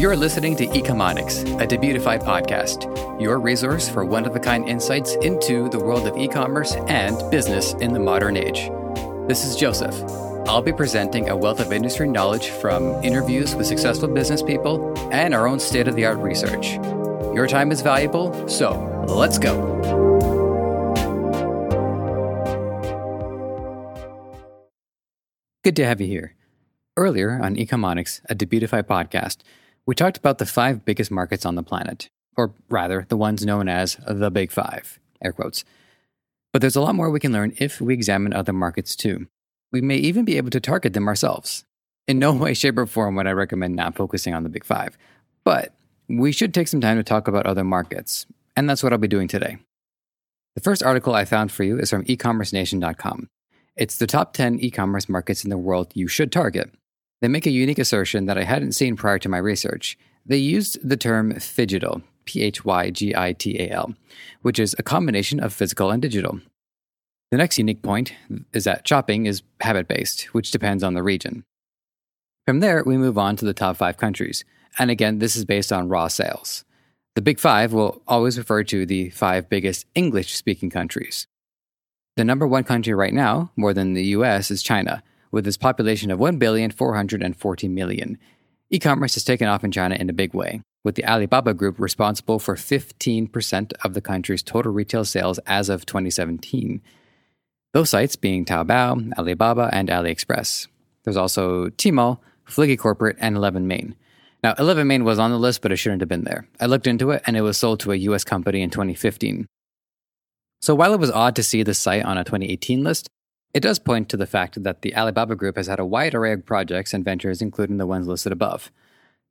You're listening to Ecomonics, a Debutify podcast, your resource for one of a kind insights into the world of e commerce and business in the modern age. This is Joseph. I'll be presenting a wealth of industry knowledge from interviews with successful business people and our own state of the art research. Your time is valuable, so let's go. Good to have you here. Earlier on Ecomonics, a Debutify podcast, we talked about the five biggest markets on the planet, or rather, the ones known as the Big Five, air quotes. But there's a lot more we can learn if we examine other markets too. We may even be able to target them ourselves. In no way, shape, or form would I recommend not focusing on the Big Five, but we should take some time to talk about other markets, and that's what I'll be doing today. The first article I found for you is from ecommercenation.com. It's the top 10 e commerce markets in the world you should target. They make a unique assertion that I hadn't seen prior to my research. They used the term phygital, P H Y G I T A L, which is a combination of physical and digital. The next unique point is that shopping is habit based, which depends on the region. From there, we move on to the top five countries. And again, this is based on raw sales. The big five will always refer to the five biggest English speaking countries. The number one country right now, more than the US, is China, with its population of 1,440 million. E commerce has taken off in China in a big way, with the Alibaba Group responsible for 15% of the country's total retail sales as of 2017. Those sites being Taobao, Alibaba, and AliExpress. There's also Tmall, Fliggy Corporate, and 11Main. Now, 11Main was on the list, but it shouldn't have been there. I looked into it, and it was sold to a US company in 2015. So while it was odd to see the site on a 2018 list, it does point to the fact that the Alibaba Group has had a wide array of projects and ventures, including the ones listed above.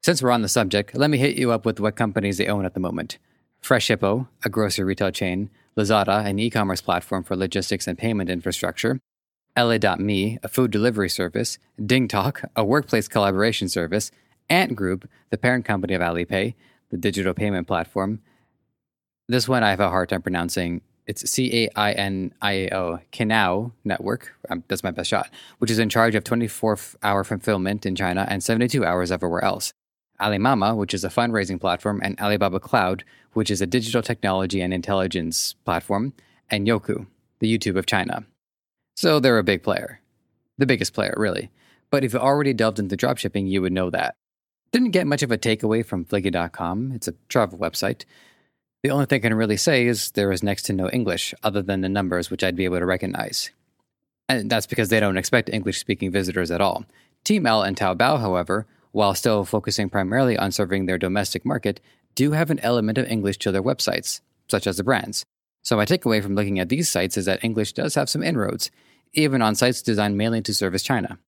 Since we're on the subject, let me hit you up with what companies they own at the moment Freshippo, a grocery retail chain, Lazada, an e commerce platform for logistics and payment infrastructure, Ele.me, a food delivery service, DingTalk, a workplace collaboration service, Ant Group, the parent company of Alipay, the digital payment platform. This one I have a hard time pronouncing it's C A I N I A O, Cainiao Network. Um, that's my best shot, which is in charge of 24 hour fulfillment in China and 72 hours everywhere else. Alimama, which is a fundraising platform, and Alibaba Cloud, which is a digital technology and intelligence platform, and Youku, the YouTube of China. So they're a big player. The biggest player, really. But if you already delved into dropshipping, you would know that. Didn't get much of a takeaway from Fliggy.com. It's a travel website. The only thing I can really say is there is next to no English other than the numbers which I'd be able to recognize. And that's because they don't expect English speaking visitors at all. Tmall and Taobao, however, while still focusing primarily on serving their domestic market, do have an element of English to their websites, such as the brands. So my takeaway from looking at these sites is that English does have some inroads, even on sites designed mainly to service China.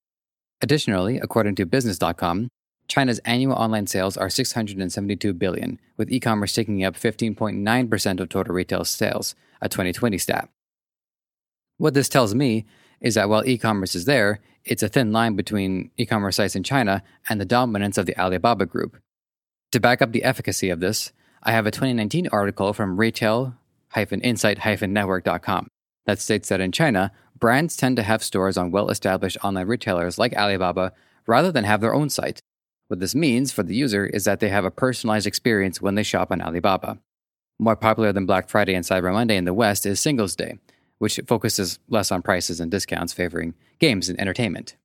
Additionally, according to business.com, China's annual online sales are 672 billion, with e-commerce taking up 15.9% of total retail sales, a 2020 stat. What this tells me is that while e-commerce is there, it's a thin line between e-commerce sites in China and the dominance of the Alibaba group. To back up the efficacy of this, I have a 2019 article from retail-insight-network.com that states that in China, brands tend to have stores on well-established online retailers like Alibaba rather than have their own site. What this means for the user is that they have a personalized experience when they shop on Alibaba. More popular than Black Friday and Cyber Monday in the West is Singles Day, which focuses less on prices and discounts, favoring games and entertainment.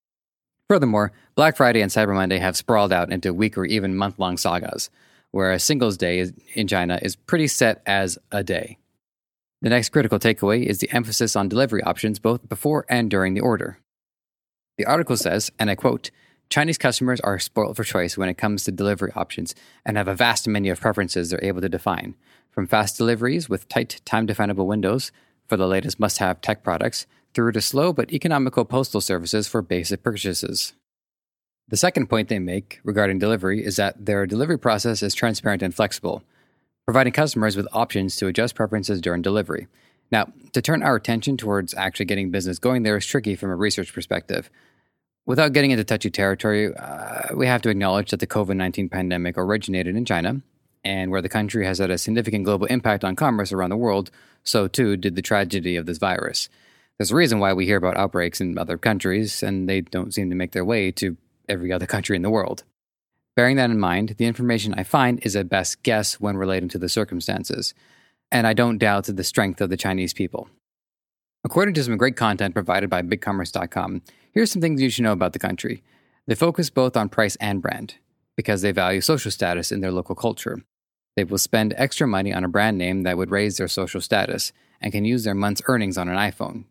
Furthermore, Black Friday and Cyber Monday have sprawled out into week or even month long sagas, whereas Singles Day in China is pretty set as a day. The next critical takeaway is the emphasis on delivery options both before and during the order. The article says, and I quote, Chinese customers are spoiled for choice when it comes to delivery options and have a vast menu of preferences they're able to define. From fast deliveries with tight, time definable windows for the latest must have tech products, through to slow but economical postal services for basic purchases. The second point they make regarding delivery is that their delivery process is transparent and flexible, providing customers with options to adjust preferences during delivery. Now, to turn our attention towards actually getting business going there is tricky from a research perspective. Without getting into touchy territory, uh, we have to acknowledge that the COVID 19 pandemic originated in China, and where the country has had a significant global impact on commerce around the world, so too did the tragedy of this virus. There's a reason why we hear about outbreaks in other countries, and they don't seem to make their way to every other country in the world. Bearing that in mind, the information I find is a best guess when relating to the circumstances, and I don't doubt the strength of the Chinese people. According to some great content provided by BigCommerce.com, here's some things you should know about the country. They focus both on price and brand, because they value social status in their local culture. They will spend extra money on a brand name that would raise their social status and can use their month's earnings on an iPhone.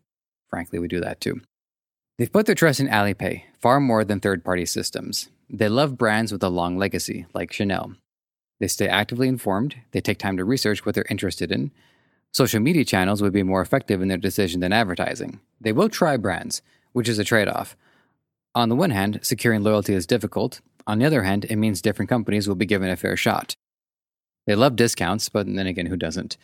Frankly, we do that too. They've put their trust in Alipay far more than third party systems. They love brands with a long legacy, like Chanel. They stay actively informed, they take time to research what they're interested in. Social media channels would be more effective in their decision than advertising. They will try brands, which is a trade off. On the one hand, securing loyalty is difficult. On the other hand, it means different companies will be given a fair shot. They love discounts, but then again, who doesn't?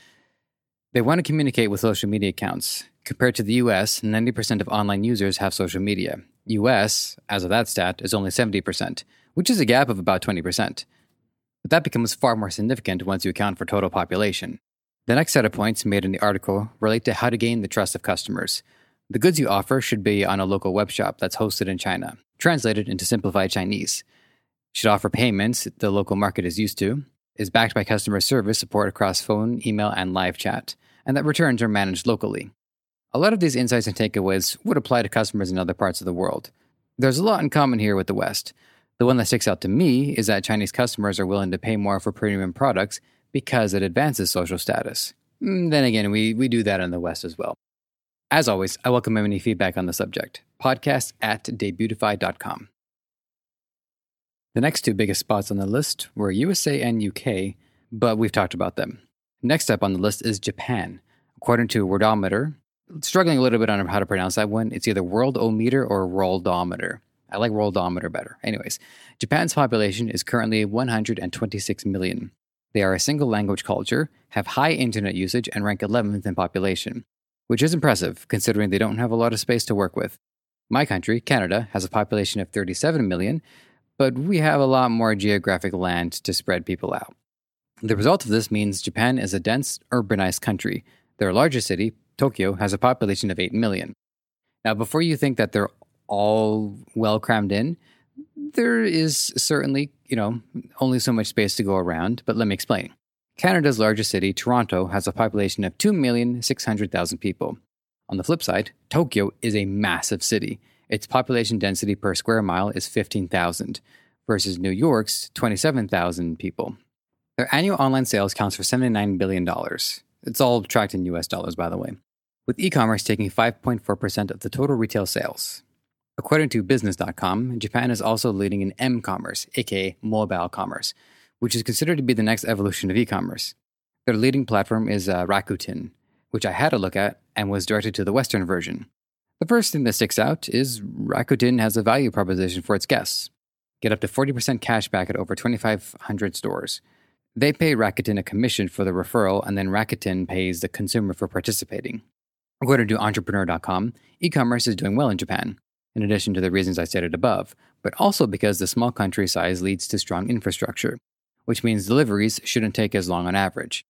They want to communicate with social media accounts. Compared to the US, 90% of online users have social media. US, as of that stat, is only 70%, which is a gap of about 20%. But that becomes far more significant once you account for total population. The next set of points made in the article relate to how to gain the trust of customers. The goods you offer should be on a local web shop that's hosted in China, translated into simplified Chinese. Should offer payments the local market is used to, is backed by customer service support across phone, email, and live chat, and that returns are managed locally. A lot of these insights and takeaways would apply to customers in other parts of the world. There's a lot in common here with the West. The one that sticks out to me is that Chinese customers are willing to pay more for premium products because it advances social status. Mm, then again, we, we do that in the West as well. As always, I welcome any feedback on the subject. Podcast at debutify.com. The next two biggest spots on the list were USA and UK, but we've talked about them. Next up on the list is Japan. According to Worldometer, struggling a little bit on how to pronounce that one, it's either Worldometer or Worldometer. I like Worldometer better. Anyways, Japan's population is currently 126 million. They are a single language culture, have high internet usage, and rank 11th in population, which is impressive considering they don't have a lot of space to work with. My country, Canada, has a population of 37 million, but we have a lot more geographic land to spread people out. The result of this means Japan is a dense, urbanized country. Their largest city, Tokyo, has a population of 8 million. Now, before you think that they're all well crammed in, there is certainly, you know, only so much space to go around, but let me explain. Canada's largest city, Toronto, has a population of 2,600,000 people. On the flip side, Tokyo is a massive city. Its population density per square mile is 15,000 versus New York's 27,000 people. Their annual online sales counts for $79 billion. It's all tracked in US dollars, by the way, with e commerce taking 5.4% of the total retail sales. According to Business.com, Japan is also leading in M commerce, aka mobile commerce, which is considered to be the next evolution of e commerce. Their leading platform is uh, Rakuten, which I had a look at and was directed to the Western version. The first thing that sticks out is Rakuten has a value proposition for its guests. Get up to 40% cash back at over 2,500 stores. They pay Rakuten a commission for the referral, and then Rakuten pays the consumer for participating. According to Entrepreneur.com, e commerce is doing well in Japan, in addition to the reasons I stated above, but also because the small country size leads to strong infrastructure, which means deliveries shouldn't take as long on average.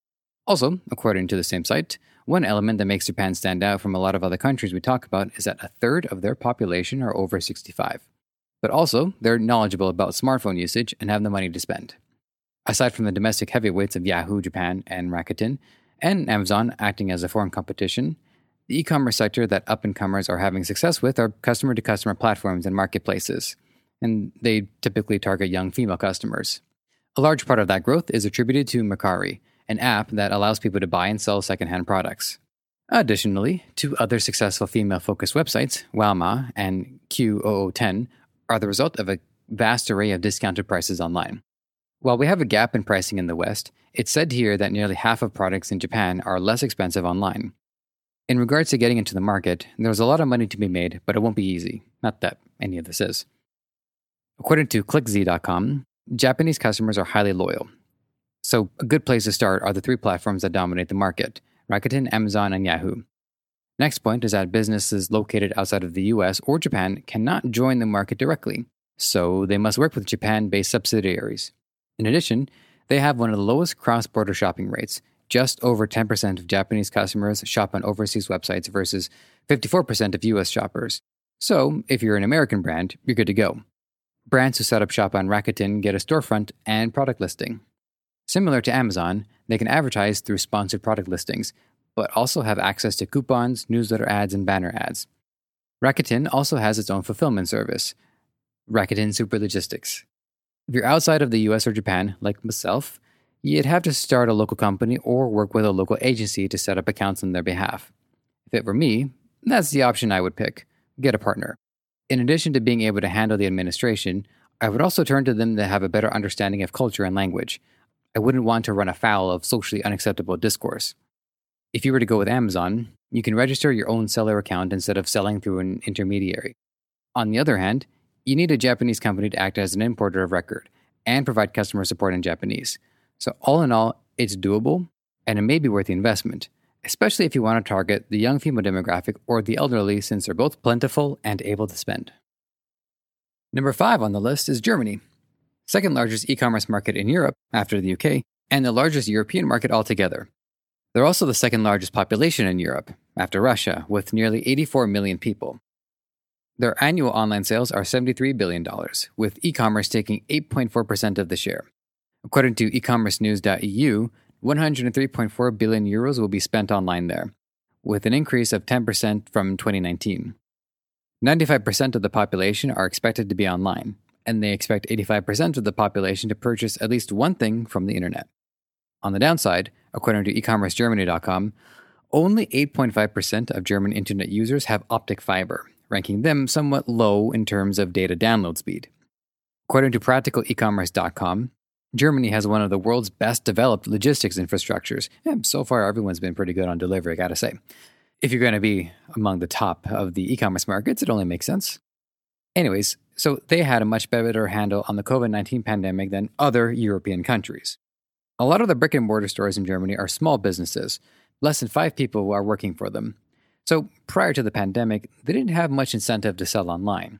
Also, according to the same site, one element that makes Japan stand out from a lot of other countries we talk about is that a third of their population are over 65. But also, they're knowledgeable about smartphone usage and have the money to spend. Aside from the domestic heavyweights of Yahoo Japan and Rakuten, and Amazon acting as a foreign competition, the e commerce sector that up and comers are having success with are customer to customer platforms and marketplaces, and they typically target young female customers. A large part of that growth is attributed to Mercari, an app that allows people to buy and sell secondhand products. Additionally, two other successful female focused websites, Wowma and Qoo10, are the result of a vast array of discounted prices online. While we have a gap in pricing in the West, it's said here that nearly half of products in Japan are less expensive online. In regards to getting into the market, there's a lot of money to be made, but it won't be easy. Not that any of this is. According to ClickZ.com, Japanese customers are highly loyal, so, a good place to start are the three platforms that dominate the market Rakuten, Amazon, and Yahoo. Next point is that businesses located outside of the US or Japan cannot join the market directly, so they must work with Japan based subsidiaries. In addition, they have one of the lowest cross border shopping rates. Just over 10% of Japanese customers shop on overseas websites versus 54% of US shoppers. So, if you're an American brand, you're good to go. Brands who set up shop on Rakuten get a storefront and product listing. Similar to Amazon, they can advertise through sponsored product listings, but also have access to coupons, newsletter ads, and banner ads. Rakuten also has its own fulfillment service, Rakuten Super Logistics. If you're outside of the US or Japan, like myself, you'd have to start a local company or work with a local agency to set up accounts on their behalf. If it were me, that's the option I would pick get a partner. In addition to being able to handle the administration, I would also turn to them to have a better understanding of culture and language. I wouldn't want to run afoul of socially unacceptable discourse. If you were to go with Amazon, you can register your own seller account instead of selling through an intermediary. On the other hand, you need a Japanese company to act as an importer of record and provide customer support in Japanese. So, all in all, it's doable and it may be worth the investment, especially if you want to target the young female demographic or the elderly, since they're both plentiful and able to spend. Number five on the list is Germany, second largest e commerce market in Europe after the UK, and the largest European market altogether. They're also the second largest population in Europe, after Russia, with nearly 84 million people. Their annual online sales are $73 billion, with e commerce taking 8.4% of the share. According to ecommercenews.eu, 103.4 billion euros will be spent online there, with an increase of 10% from 2019. 95% of the population are expected to be online, and they expect 85% of the population to purchase at least one thing from the internet. On the downside, according to ecommercegermany.com, only 8.5% of German internet users have optic fiber, ranking them somewhat low in terms of data download speed. According to practicalecommerce.com, Germany has one of the world's best developed logistics infrastructures. And so far, everyone's been pretty good on delivery, I gotta say. If you're to be among the top of the e commerce markets, it only makes sense. Anyways, so they had a much better handle on the COVID 19 pandemic than other European countries. A lot of the brick and mortar stores in Germany are small businesses. Less than five people are working for them. So prior to the pandemic, they didn't have much incentive to sell online.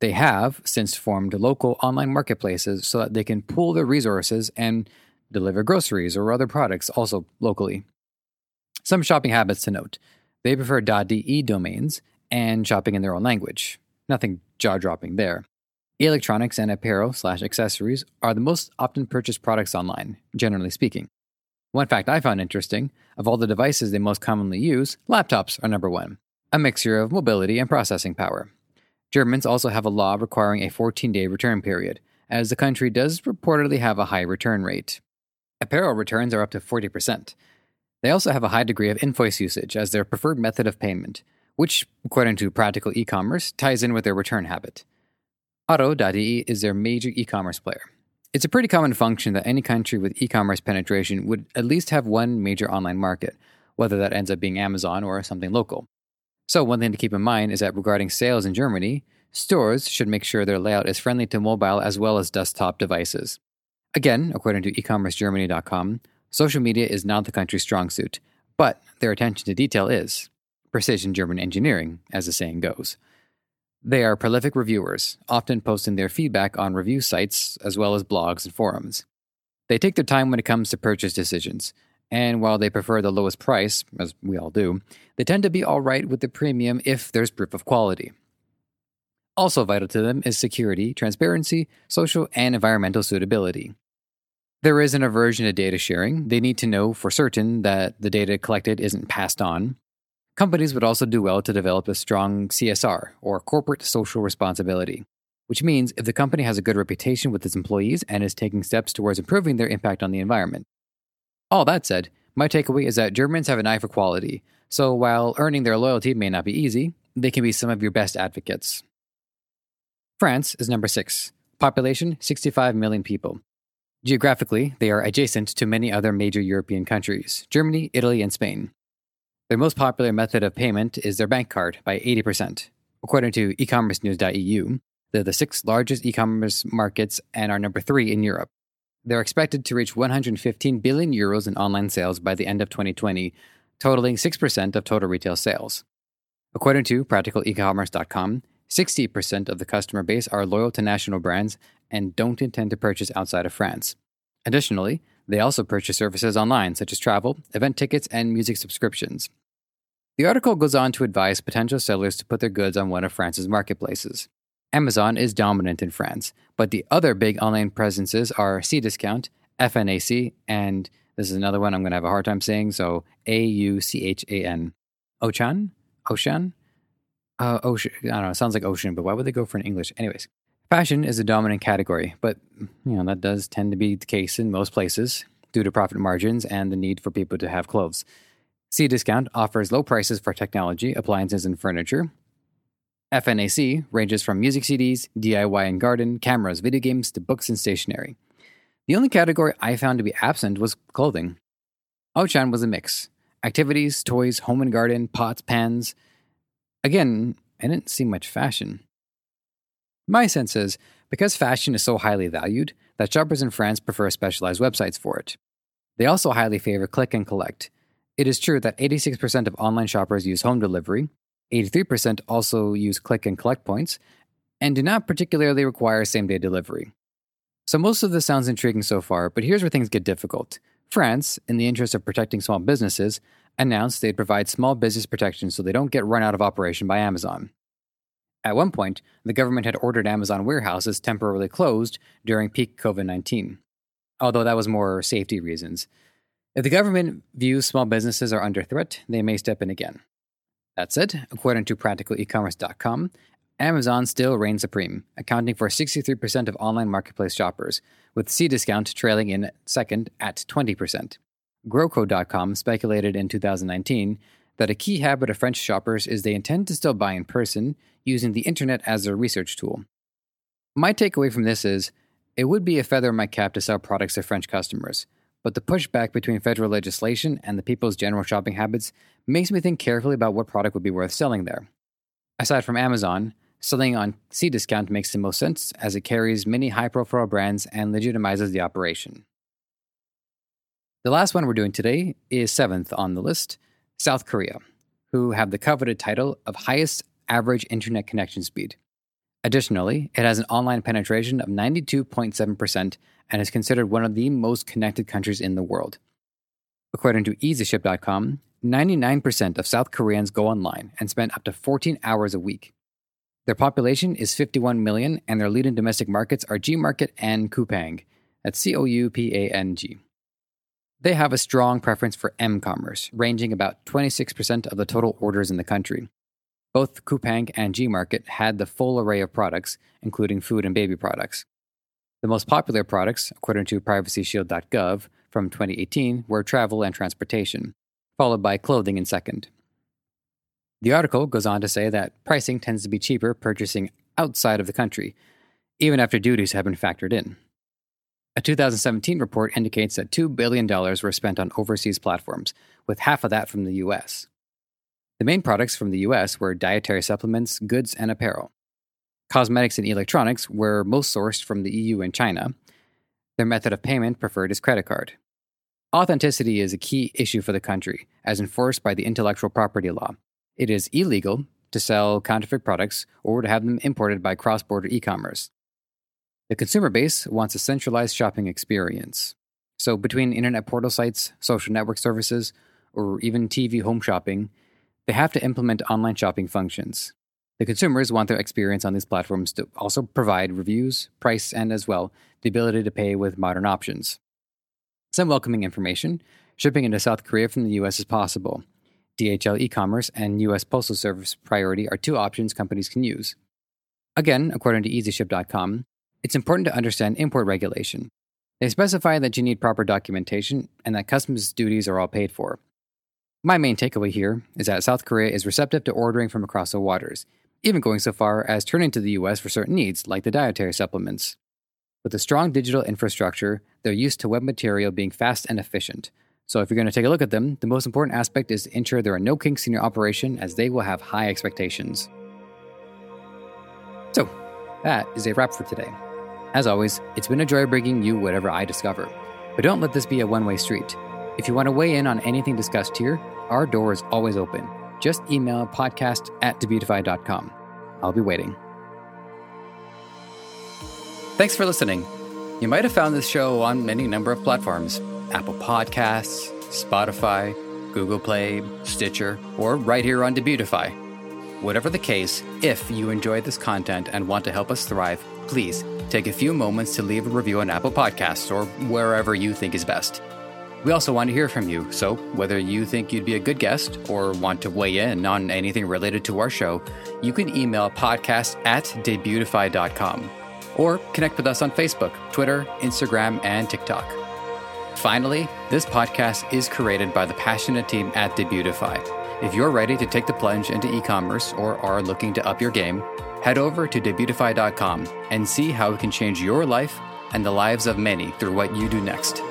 They have since formed local online marketplaces so that they can pool their resources and deliver groceries or other products also locally. Some shopping habits to note they prefer .de domains and shopping in their own language. Nothing jaw dropping there. Electronics and apparel slash accessories are the most often purchased products online, generally speaking. One fact I found interesting of all the devices they most commonly use, laptops are number one, a mixture of mobility and processing power. Germans also have a law requiring a 14 day return period, as the country does reportedly have a high return rate. Apparel returns are up to 40%. They also have a high degree of invoice usage as their preferred method of payment, which, according to practical e commerce, ties in with their return habit. Otto.de is their major e commerce player. It's a pretty common function that any country with e commerce penetration would at least have one major online market, whether that ends up being Amazon or something local. So, one thing to keep in mind is that regarding sales in Germany, stores should make sure their layout is friendly to mobile as well as desktop devices. Again, according to ecommercegermany.com, social media is not the country's strong suit, but their attention to detail is. Precision German engineering, as the saying goes. They are prolific reviewers, often posting their feedback on review sites as well as blogs and forums. They take their time when it comes to purchase decisions, and while they prefer the lowest price, as we all do, they tend to be alright with the premium if there's proof of quality. Also vital to them is security, transparency, social, and environmental suitability. There is an aversion to data sharing. They need to know for certain that the data collected isn't passed on, Companies would also do well to develop a strong CSR, or corporate social responsibility, which means if the company has a good reputation with its employees and is taking steps towards improving their impact on the environment. All that said, my takeaway is that Germans have an eye for quality, so while earning their loyalty may not be easy, they can be some of your best advocates. France is number six, population 65 million people. Geographically, they are adjacent to many other major European countries Germany, Italy, and Spain. Their most popular method of payment is their bank card by 80%. According to ecommercenews.eu, they're the sixth largest e commerce markets and are number three in Europe. They're expected to reach 115 billion euros in online sales by the end of 2020, totaling 6% of total retail sales. According to practicalecommerce.com, 60% of the customer base are loyal to national brands and don't intend to purchase outside of France. Additionally, they also purchase services online, such as travel, event tickets, and music subscriptions. The article goes on to advise potential sellers to put their goods on one of France's marketplaces. Amazon is dominant in France, but the other big online presences are Cdiscount, FNAC, and this is another one I'm going to have a hard time saying, so A U C H A N. Ochan? Ocean? Uh, ocean. I don't know. It sounds like ocean, but why would they go for an English? Anyways, fashion is a dominant category, but you know that does tend to be the case in most places due to profit margins and the need for people to have clothes. Cdiscount offers low prices for technology, appliances, and furniture. FNAC ranges from music CDs, DIY and garden, cameras, video games, to books and stationery. The only category I found to be absent was clothing. Ochan was a mix activities, toys, home and garden, pots, pans. Again, I didn't see much fashion. My sense is because fashion is so highly valued that shoppers in France prefer specialized websites for it. They also highly favor click and collect. It is true that 86% of online shoppers use home delivery, 83% also use click and collect points, and do not particularly require same day delivery. So, most of this sounds intriguing so far, but here's where things get difficult. France, in the interest of protecting small businesses, announced they'd provide small business protection so they don't get run out of operation by Amazon. At one point, the government had ordered Amazon warehouses temporarily closed during peak COVID 19, although that was more safety reasons. If the government views small businesses are under threat, they may step in again. That said, according to practicalecommerce.com, Amazon still reigns supreme, accounting for 63% of online marketplace shoppers, with Cdiscount trailing in second at 20%. GrowCo.com speculated in 2019 that a key habit of French shoppers is they intend to still buy in person, using the internet as their research tool. My takeaway from this is it would be a feather in my cap to sell products to French customers, but the pushback between federal legislation and the people's general shopping habits makes me think carefully about what product would be worth selling there. Aside from Amazon, Selling on Cdiscount makes the most sense as it carries many high profile brands and legitimizes the operation. The last one we're doing today is seventh on the list South Korea, who have the coveted title of highest average internet connection speed. Additionally, it has an online penetration of 92.7% and is considered one of the most connected countries in the world. According to EasyShip.com, 99% of South Koreans go online and spend up to 14 hours a week. Their population is 51 million, and their leading domestic markets are Gmarket and Coupang. That's C O U P A N G. They have a strong preference for M commerce, ranging about 26% of the total orders in the country. Both Coupang and Gmarket had the full array of products, including food and baby products. The most popular products, according to privacyshield.gov from 2018, were travel and transportation, followed by clothing in second. The article goes on to say that pricing tends to be cheaper purchasing outside of the country, even after duties have been factored in. A 2017 report indicates that $2 billion were spent on overseas platforms, with half of that from the US. The main products from the US were dietary supplements, goods, and apparel. Cosmetics and electronics were most sourced from the EU and China. Their method of payment preferred is credit card. Authenticity is a key issue for the country, as enforced by the intellectual property law, it is illegal to sell counterfeit products or to have them imported by cross border e commerce. The consumer base wants a centralized shopping experience. So, between internet portal sites, social network services, or even TV home shopping, they have to implement online shopping functions. The consumers want their experience on these platforms to also provide reviews, price, and as well the ability to pay with modern options. Some welcoming information shipping into South Korea from the US is possible, DHL e-commerce and US Postal Service Priority are two options companies can use. Again, according to EasyShip.com, it's important to understand import regulation. They specify that you need proper documentation and that customs duties are all paid for. My main takeaway here is that South Korea is receptive to ordering from across the waters, even going so far as turning to the US for certain needs, like the dietary supplements. With a strong digital infrastructure, they're used to web material being fast and efficient, so if you're going to take a look at them, the most important aspect is to ensure there are no kinks in your operation as they will have high expectations. So, that is a wrap for today. As always, it's been a joy bringing you whatever I discover. But don't let this be a one way street. If you want to weigh in on anything discussed here, our door is always open. Just email podcast at debutify.com. I'll be waiting. Thanks for listening. You might have found this show on any number of platforms. Apple Podcasts, Spotify, Google Play, Stitcher, or right here on Debutify. Whatever the case, if you enjoy this content and want to help us thrive, please take a few moments to leave a review on Apple Podcasts or wherever you think is best. We also want to hear from you, so whether you think you'd be a good guest or want to weigh in on anything related to our show, you can email podcast at debutify.com or connect with us on Facebook, Twitter, Instagram, and TikTok. Finally, this podcast is created by the passionate team at Debutify. If you're ready to take the plunge into e commerce or are looking to up your game, head over to debutify.com and see how it can change your life and the lives of many through what you do next.